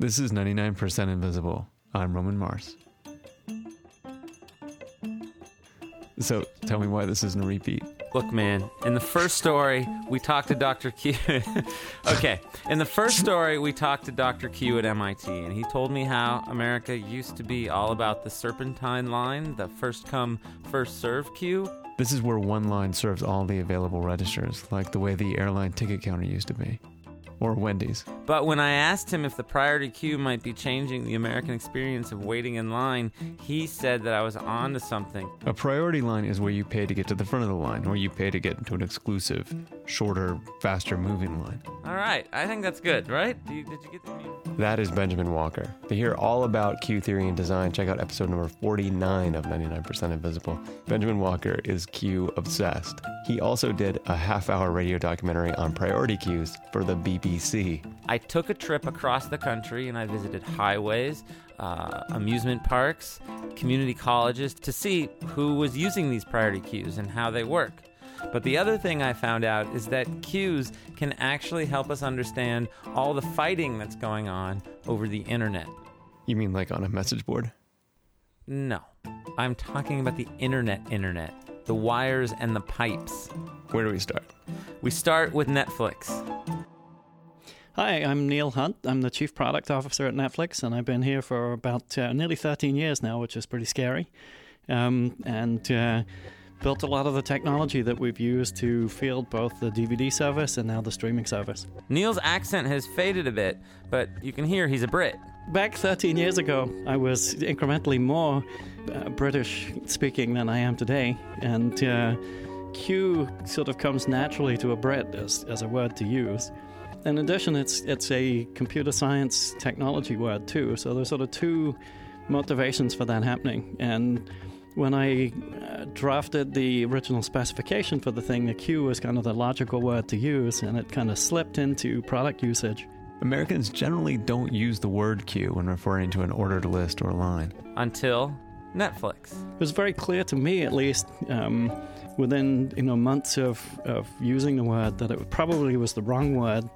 This is 99% Invisible. I'm Roman Mars. So tell me why this isn't a repeat. Look, man, in the first story, we talked to Dr. Q. okay, in the first story, we talked to Dr. Q at MIT, and he told me how America used to be all about the serpentine line, the first come, first serve queue. This is where one line serves all the available registers, like the way the airline ticket counter used to be. Or Wendy's. But when I asked him if the priority queue might be changing the American experience of waiting in line, he said that I was on to something. A priority line is where you pay to get to the front of the line, or you pay to get into an exclusive, shorter, faster moving line. All right, I think that's good, right? Did you, did you get the? That is Benjamen Walker. To hear all about queue theory and design, check out episode number 49 of 99% Invisible. Benjamen Walker is queue obsessed. He also did a half hour radio documentary on priority queues for the BBC. I took a trip across the country and I visited highways, uh, amusement parks, community colleges to see who was using these priority queues and how they work. But the other thing I found out is that queues can actually help us understand all the fighting that's going on over the internet. You mean like on a message board? No, I'm talking about the internet internet, the wires and the pipes. Where do we start? We start with Netflix. Hi, I'm Neil Hunt. I'm the Chief Product Officer at Netflix, and I've been here for about uh, nearly 13 years now, which is pretty scary. Um, and uh, built a lot of the technology that we've used to field both the DVD service and now the streaming service. Neil's accent has faded a bit, but you can hear he's a Brit. Back 13 years ago, I was incrementally more uh, British speaking than I am today, and uh, queue sort of comes naturally to a Brit as, as a word to use. In addition, it's it's a computer science technology word too. So there's sort of two motivations for that happening. And when I uh, drafted the original specification for the thing, the queue was kind of the logical word to use, and it kind of slipped into product usage. Americans generally don't use the word queue when referring to an ordered list or line. Until Netflix. It was very clear to me, at least, um, within you know months of, of using the word, that it probably was the wrong word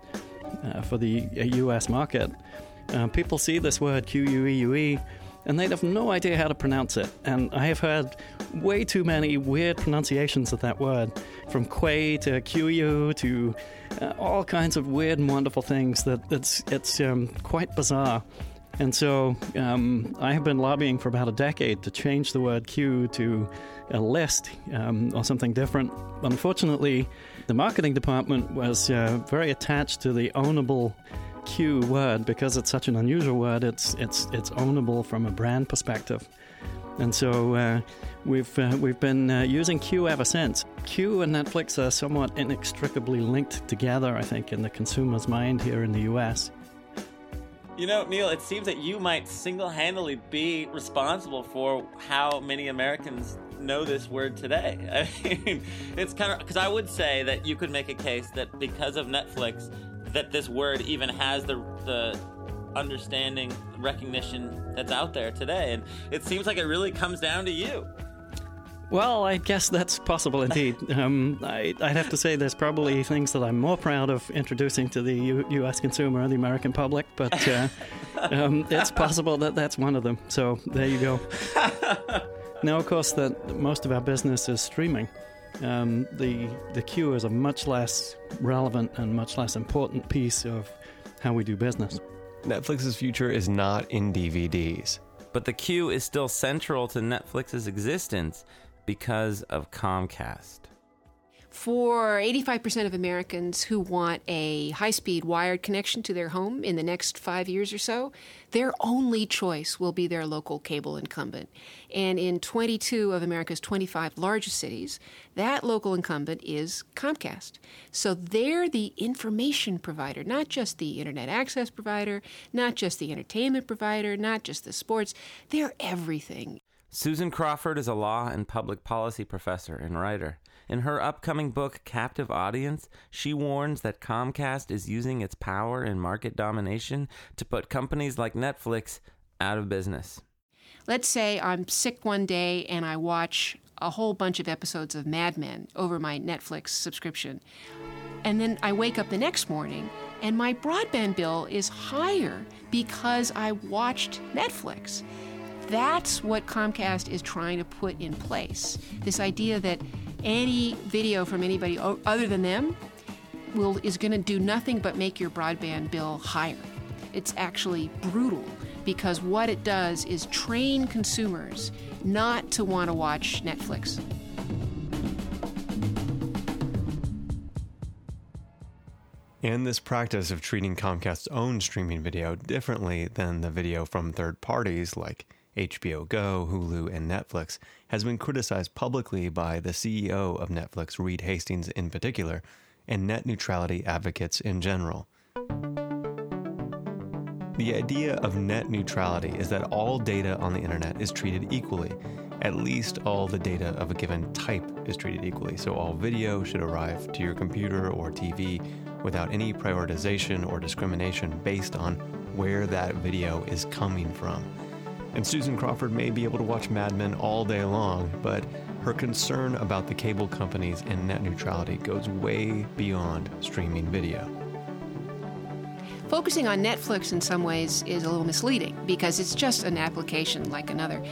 uh, for the U.S. market. Uh, people see this word Q U E U E, and they have no idea how to pronounce it. And I have heard way too many weird pronunciations of that word, from Quay to QU to uh, all kinds of weird and wonderful things. That it's it's um, quite bizarre. And so um, I have been lobbying for about a decade to change the word queue to a list um, or something different. Unfortunately, the marketing department was uh, very attached to the ownable queue word because it's such an unusual word. It's it's it's ownable from a brand perspective, and so uh, we've uh, we've been uh, using queue ever since. queue and Netflix are somewhat inextricably linked together, I think, in the consumer's mind here in the U.S. You know, Neil, it seems that you might single handedly be responsible for how many Americans know this word today. I mean, it's kind of because I would say that you could make a case that because of Netflix, that this word even has the the understanding recognition that's out there today, and it seems like it really comes down to you. Well, I guess that's possible indeed. Um, I, would have to say there's probably things that I'm more proud of introducing to the U- U.S. consumer and the American public, but uh, um, it's possible that that's one of them. So there you go. now, of course, that most of our business is streaming. Um, the the queue is a much less relevant and much less important piece of how we do business. Netflix's future is not in DVDs. But the queue is still central to Netflix's existence because of Comcast. For 85% of Americans who want a high speed wired connection to their home in the next five years or so, their only choice will be their local cable incumbent. And in 22 of America's 25 largest cities, that local incumbent is Comcast. So they're the information provider, not just the internet access provider, not just the entertainment provider, not just the sports. They're everything. Susan Crawford is a law and public policy professor and writer. In her upcoming book, Captive Audience, she warns that Comcast is using its power and market domination to put companies like Netflix out of business. Let's say I'm sick one day and I watch a whole bunch of episodes of Mad Men over my Netflix subscription. And then I wake up the next morning and my broadband bill is higher because I watched Netflix. That's what Comcast is trying to put in place. This idea that any video from anybody other than them will is going to do nothing but make your broadband bill higher. It's actually brutal because what it does is train consumers not to want to watch Netflix. And this practice of treating Comcast's own streaming video differently than the video from third parties like HBO Go, Hulu, and Netflix has been criticized publicly by the CEO of Netflix, Reed Hastings, in particular, and net neutrality advocates in general. The idea of net neutrality is that all data on the internet is treated equally. At least all the data of a given type is treated equally, so all video should arrive to your computer or TV without any prioritization or discrimination based on where that video is coming from. And Susan Crawford may be able to watch Mad Men all day long, but her concern about the cable companies and net neutrality goes way beyond streaming video. Focusing on Netflix in some ways is a little misleading because it's just an application like another.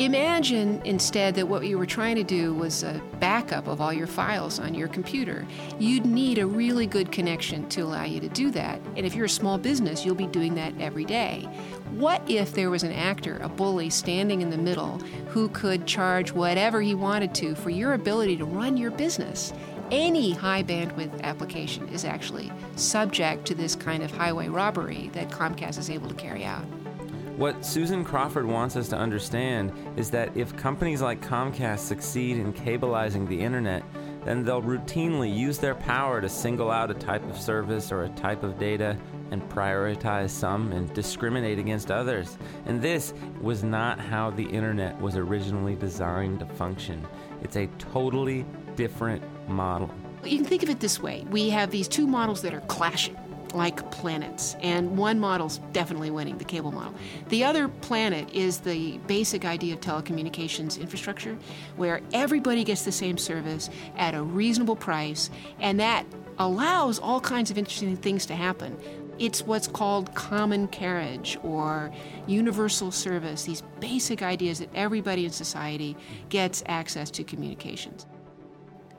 Imagine instead that what you were trying to do was a backup of all your files on your computer. You'd need a really good connection to allow you to do that. And if you're a small business, you'll be doing that every day. What if there was an actor, a bully, standing in the middle who could charge whatever he wanted to for your ability to run your business? Any high bandwidth application is actually subject to this kind of highway robbery that Comcast is able to carry out. What Susan Crawford wants us to understand is that if companies like Comcast succeed in cableizing the internet, then they'll routinely use their power to single out a type of service or a type of data and prioritize some and discriminate against others. And this was not how the internet was originally designed to function. It's a totally different model. You can think of it this way we have these two models that are clashing like planets, and one model's definitely winning, the cable model. The other planet is the basic idea of telecommunications infrastructure, where everybody gets the same service at a reasonable price, and that allows all kinds of interesting things to happen. It's what's called common carriage or universal service, these basic ideas that everybody in society gets access to communications.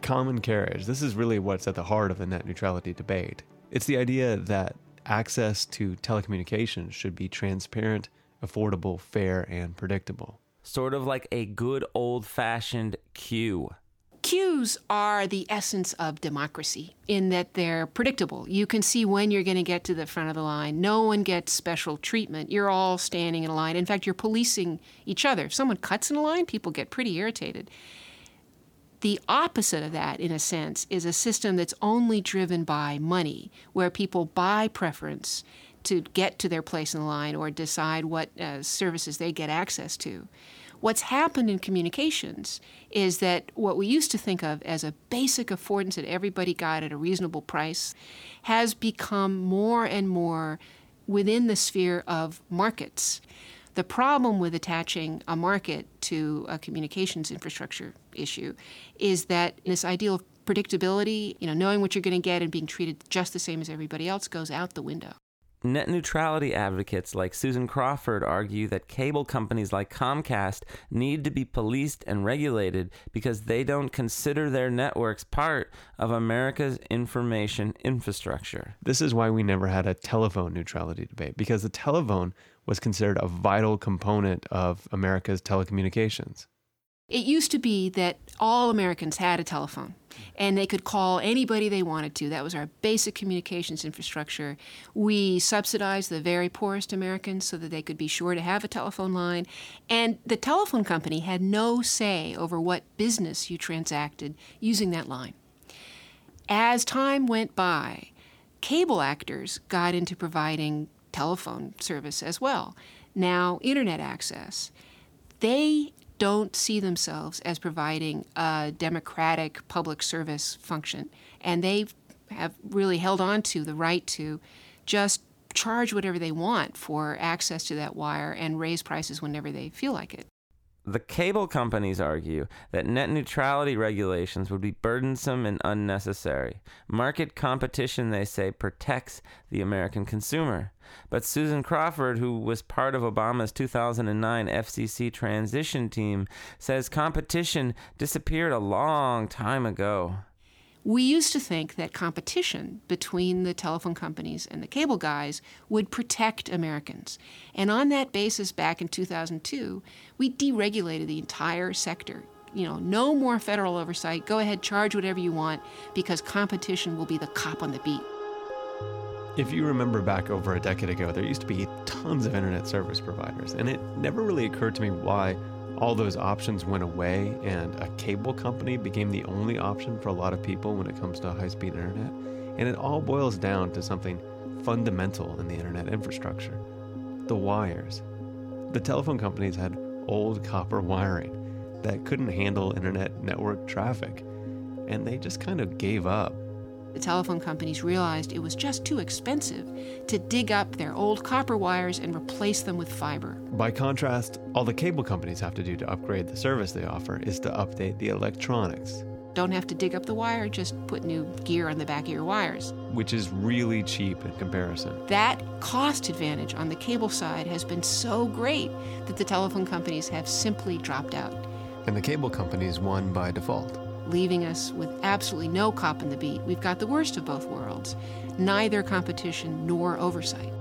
Common carriage. This is really what's at the heart of the net neutrality debate. It's the idea that access to telecommunications should be transparent, affordable, fair, and predictable. Sort of like a good old fashioned queue. Queues are the essence of democracy in that they're predictable. You can see when you're going to get to the front of the line. No one gets special treatment. You're all standing in a line. In fact, you're policing each other. If someone cuts in a line, people get pretty irritated. The opposite of that, in a sense, is a system that's only driven by money, where people buy preference to get to their place in the line or decide what uh, services they get access to. What's happened in communications is that what we used to think of as a basic affordance that everybody got at a reasonable price has become more and more within the sphere of markets. The problem with attaching a market to a communications infrastructure issue is that this ideal of predictability, you know, knowing what you're going to get and being treated just the same as everybody else goes out the window. Net neutrality advocates like Susan Crawford argue that cable companies like Comcast need to be policed and regulated because they don't consider their networks part of America's information infrastructure. This is why we never had a telephone neutrality debate because the telephone was considered a vital component of America's telecommunications. It used to be that all Americans had a telephone and they could call anybody they wanted to. That was our basic communications infrastructure. We subsidized the very poorest Americans so that they could be sure to have a telephone line. And the telephone company had no say over what business you transacted using that line. As time went by, cable actors got into providing telephone service as well. Now, internet access. They don't see themselves as providing a democratic public service function, and they have really held on to the right to just charge whatever they want for access to that wire and raise prices whenever they feel like it. The cable companies argue that net neutrality regulations would be burdensome and unnecessary. Market competition, they say, protects the American consumer. But Susan Crawford, who was part of Obama's 2009 FCC transition team, says competition disappeared a long time ago. We used to think that competition between the telephone companies and the cable guys would protect Americans. And on that basis, back in 2002, we deregulated the entire sector. You know, no more federal oversight. Go ahead, charge whatever you want, because competition will be the cop on the beat. If you remember back over a decade ago, there used to be tons of internet service providers, and it never really occurred to me why all those options went away and a cable company became the only option for a lot of people when it comes to high speed internet. And it all boils down to something fundamental in the internet infrastructure the wires. The telephone companies had old copper wiring that couldn't handle internet network traffic, and they just kind of gave up the telephone companies realized it was just too expensive to dig up their old copper wires and replace them with fiber. By contrast, all the cable companies have to do to upgrade the service they offer is to update the electronics. Don't have to dig up the wire, just put new gear on the back of your wires. Which is really cheap in comparison. That cost advantage on the cable side has been so great that the telephone companies have simply dropped out. And the cable companies won by default leaving us with absolutely no cop in the beat. We've got the worst of both worlds neither competition nor oversight.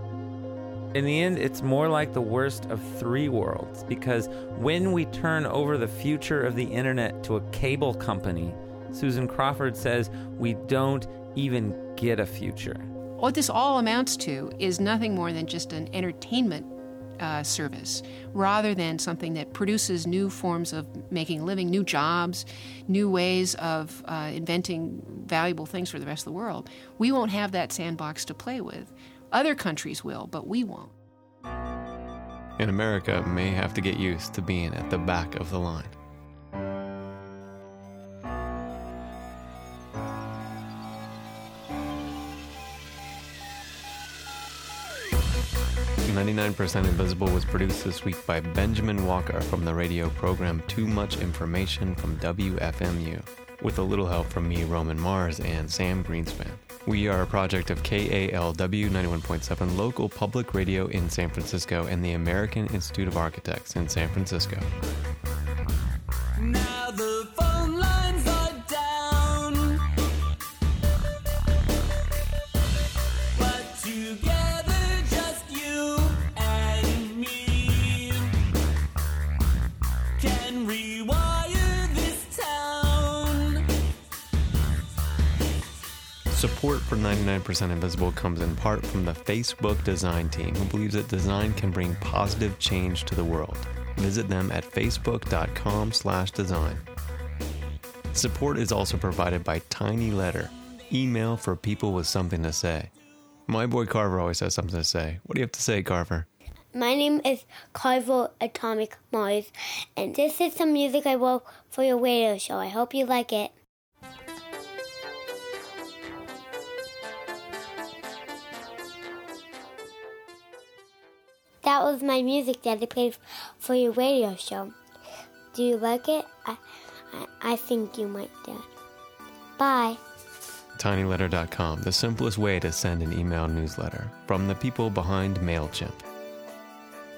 In the end, it's more like the worst of three worlds because when we turn over the future of the internet to a cable company, Susan Crawford says we don't even get a future. What this all amounts to is nothing more than just an entertainment uh, service rather than something that produces new forms of making a living, new jobs, new ways of uh, inventing valuable things for the rest of the world. We won't have that sandbox to play with. Other countries will, but we won't. And America may have to get used to being at the back of the line. 99% Invisible was produced this week by Benjamen Walker from the radio program Too Much Information from WFMU, with a little help from me, Roman Mars, and Sam Greenspan. We are a project of KALW 91.7 local public radio in San Francisco and the American Institute of Architects in San Francisco. Percent Invisible comes in part from the Facebook design team who believes that design can bring positive change to the world. Visit them at facebook.com slash design. Support is also provided by Tiny Letter, email for people with something to say. My boy Carver always has something to say. What do you have to say, Carver? My name is Carver Atomic Mars, and this is some music I wrote for your radio show. I hope you like it. That was my music that I played for your radio show. Do you like it? I, I, I think you might, Dad. Bye. TinyLetter.com, the simplest way to send an email newsletter from the people behind MailChimp.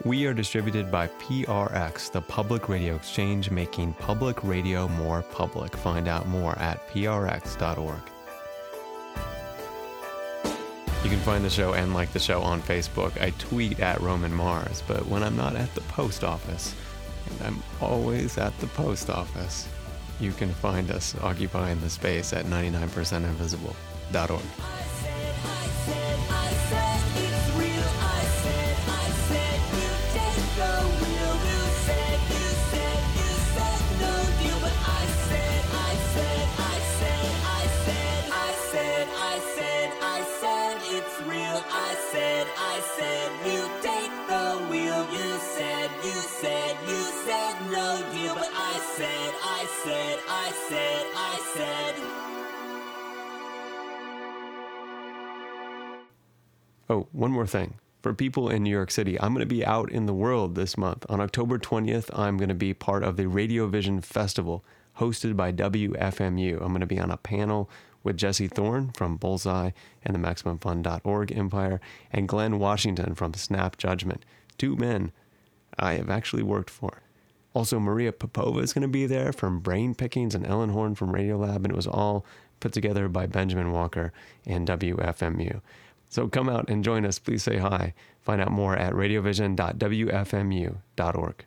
We are distributed by PRX, the public radio exchange making public radio more public. Find out more at prx.org. You can find the show and like the show on Facebook. I tweet at Roman Mars, but when I'm not at the post office, and I'm always at the post office, you can find us occupying the space at 99percentinvisible.org. Oh, one more thing. for people in New York City, I'm going to be out in the world this month. On October 20th, I'm going to be part of the Radio Vision Festival hosted by WFMU. I'm going to be on a panel with Jesse Thorn from Bullseye and the MaximumFun.org Empire and Glynn Washington from Snap Judgment, two men I have actually worked for. Also, Maria Popova is going to be there from Brain Pickings and Ellen Horne from Radiolab, and it was all put together by Benjamen Walker and WFMU. So come out and join us. Please say hi. Find out more at radiovision.wfmu.org.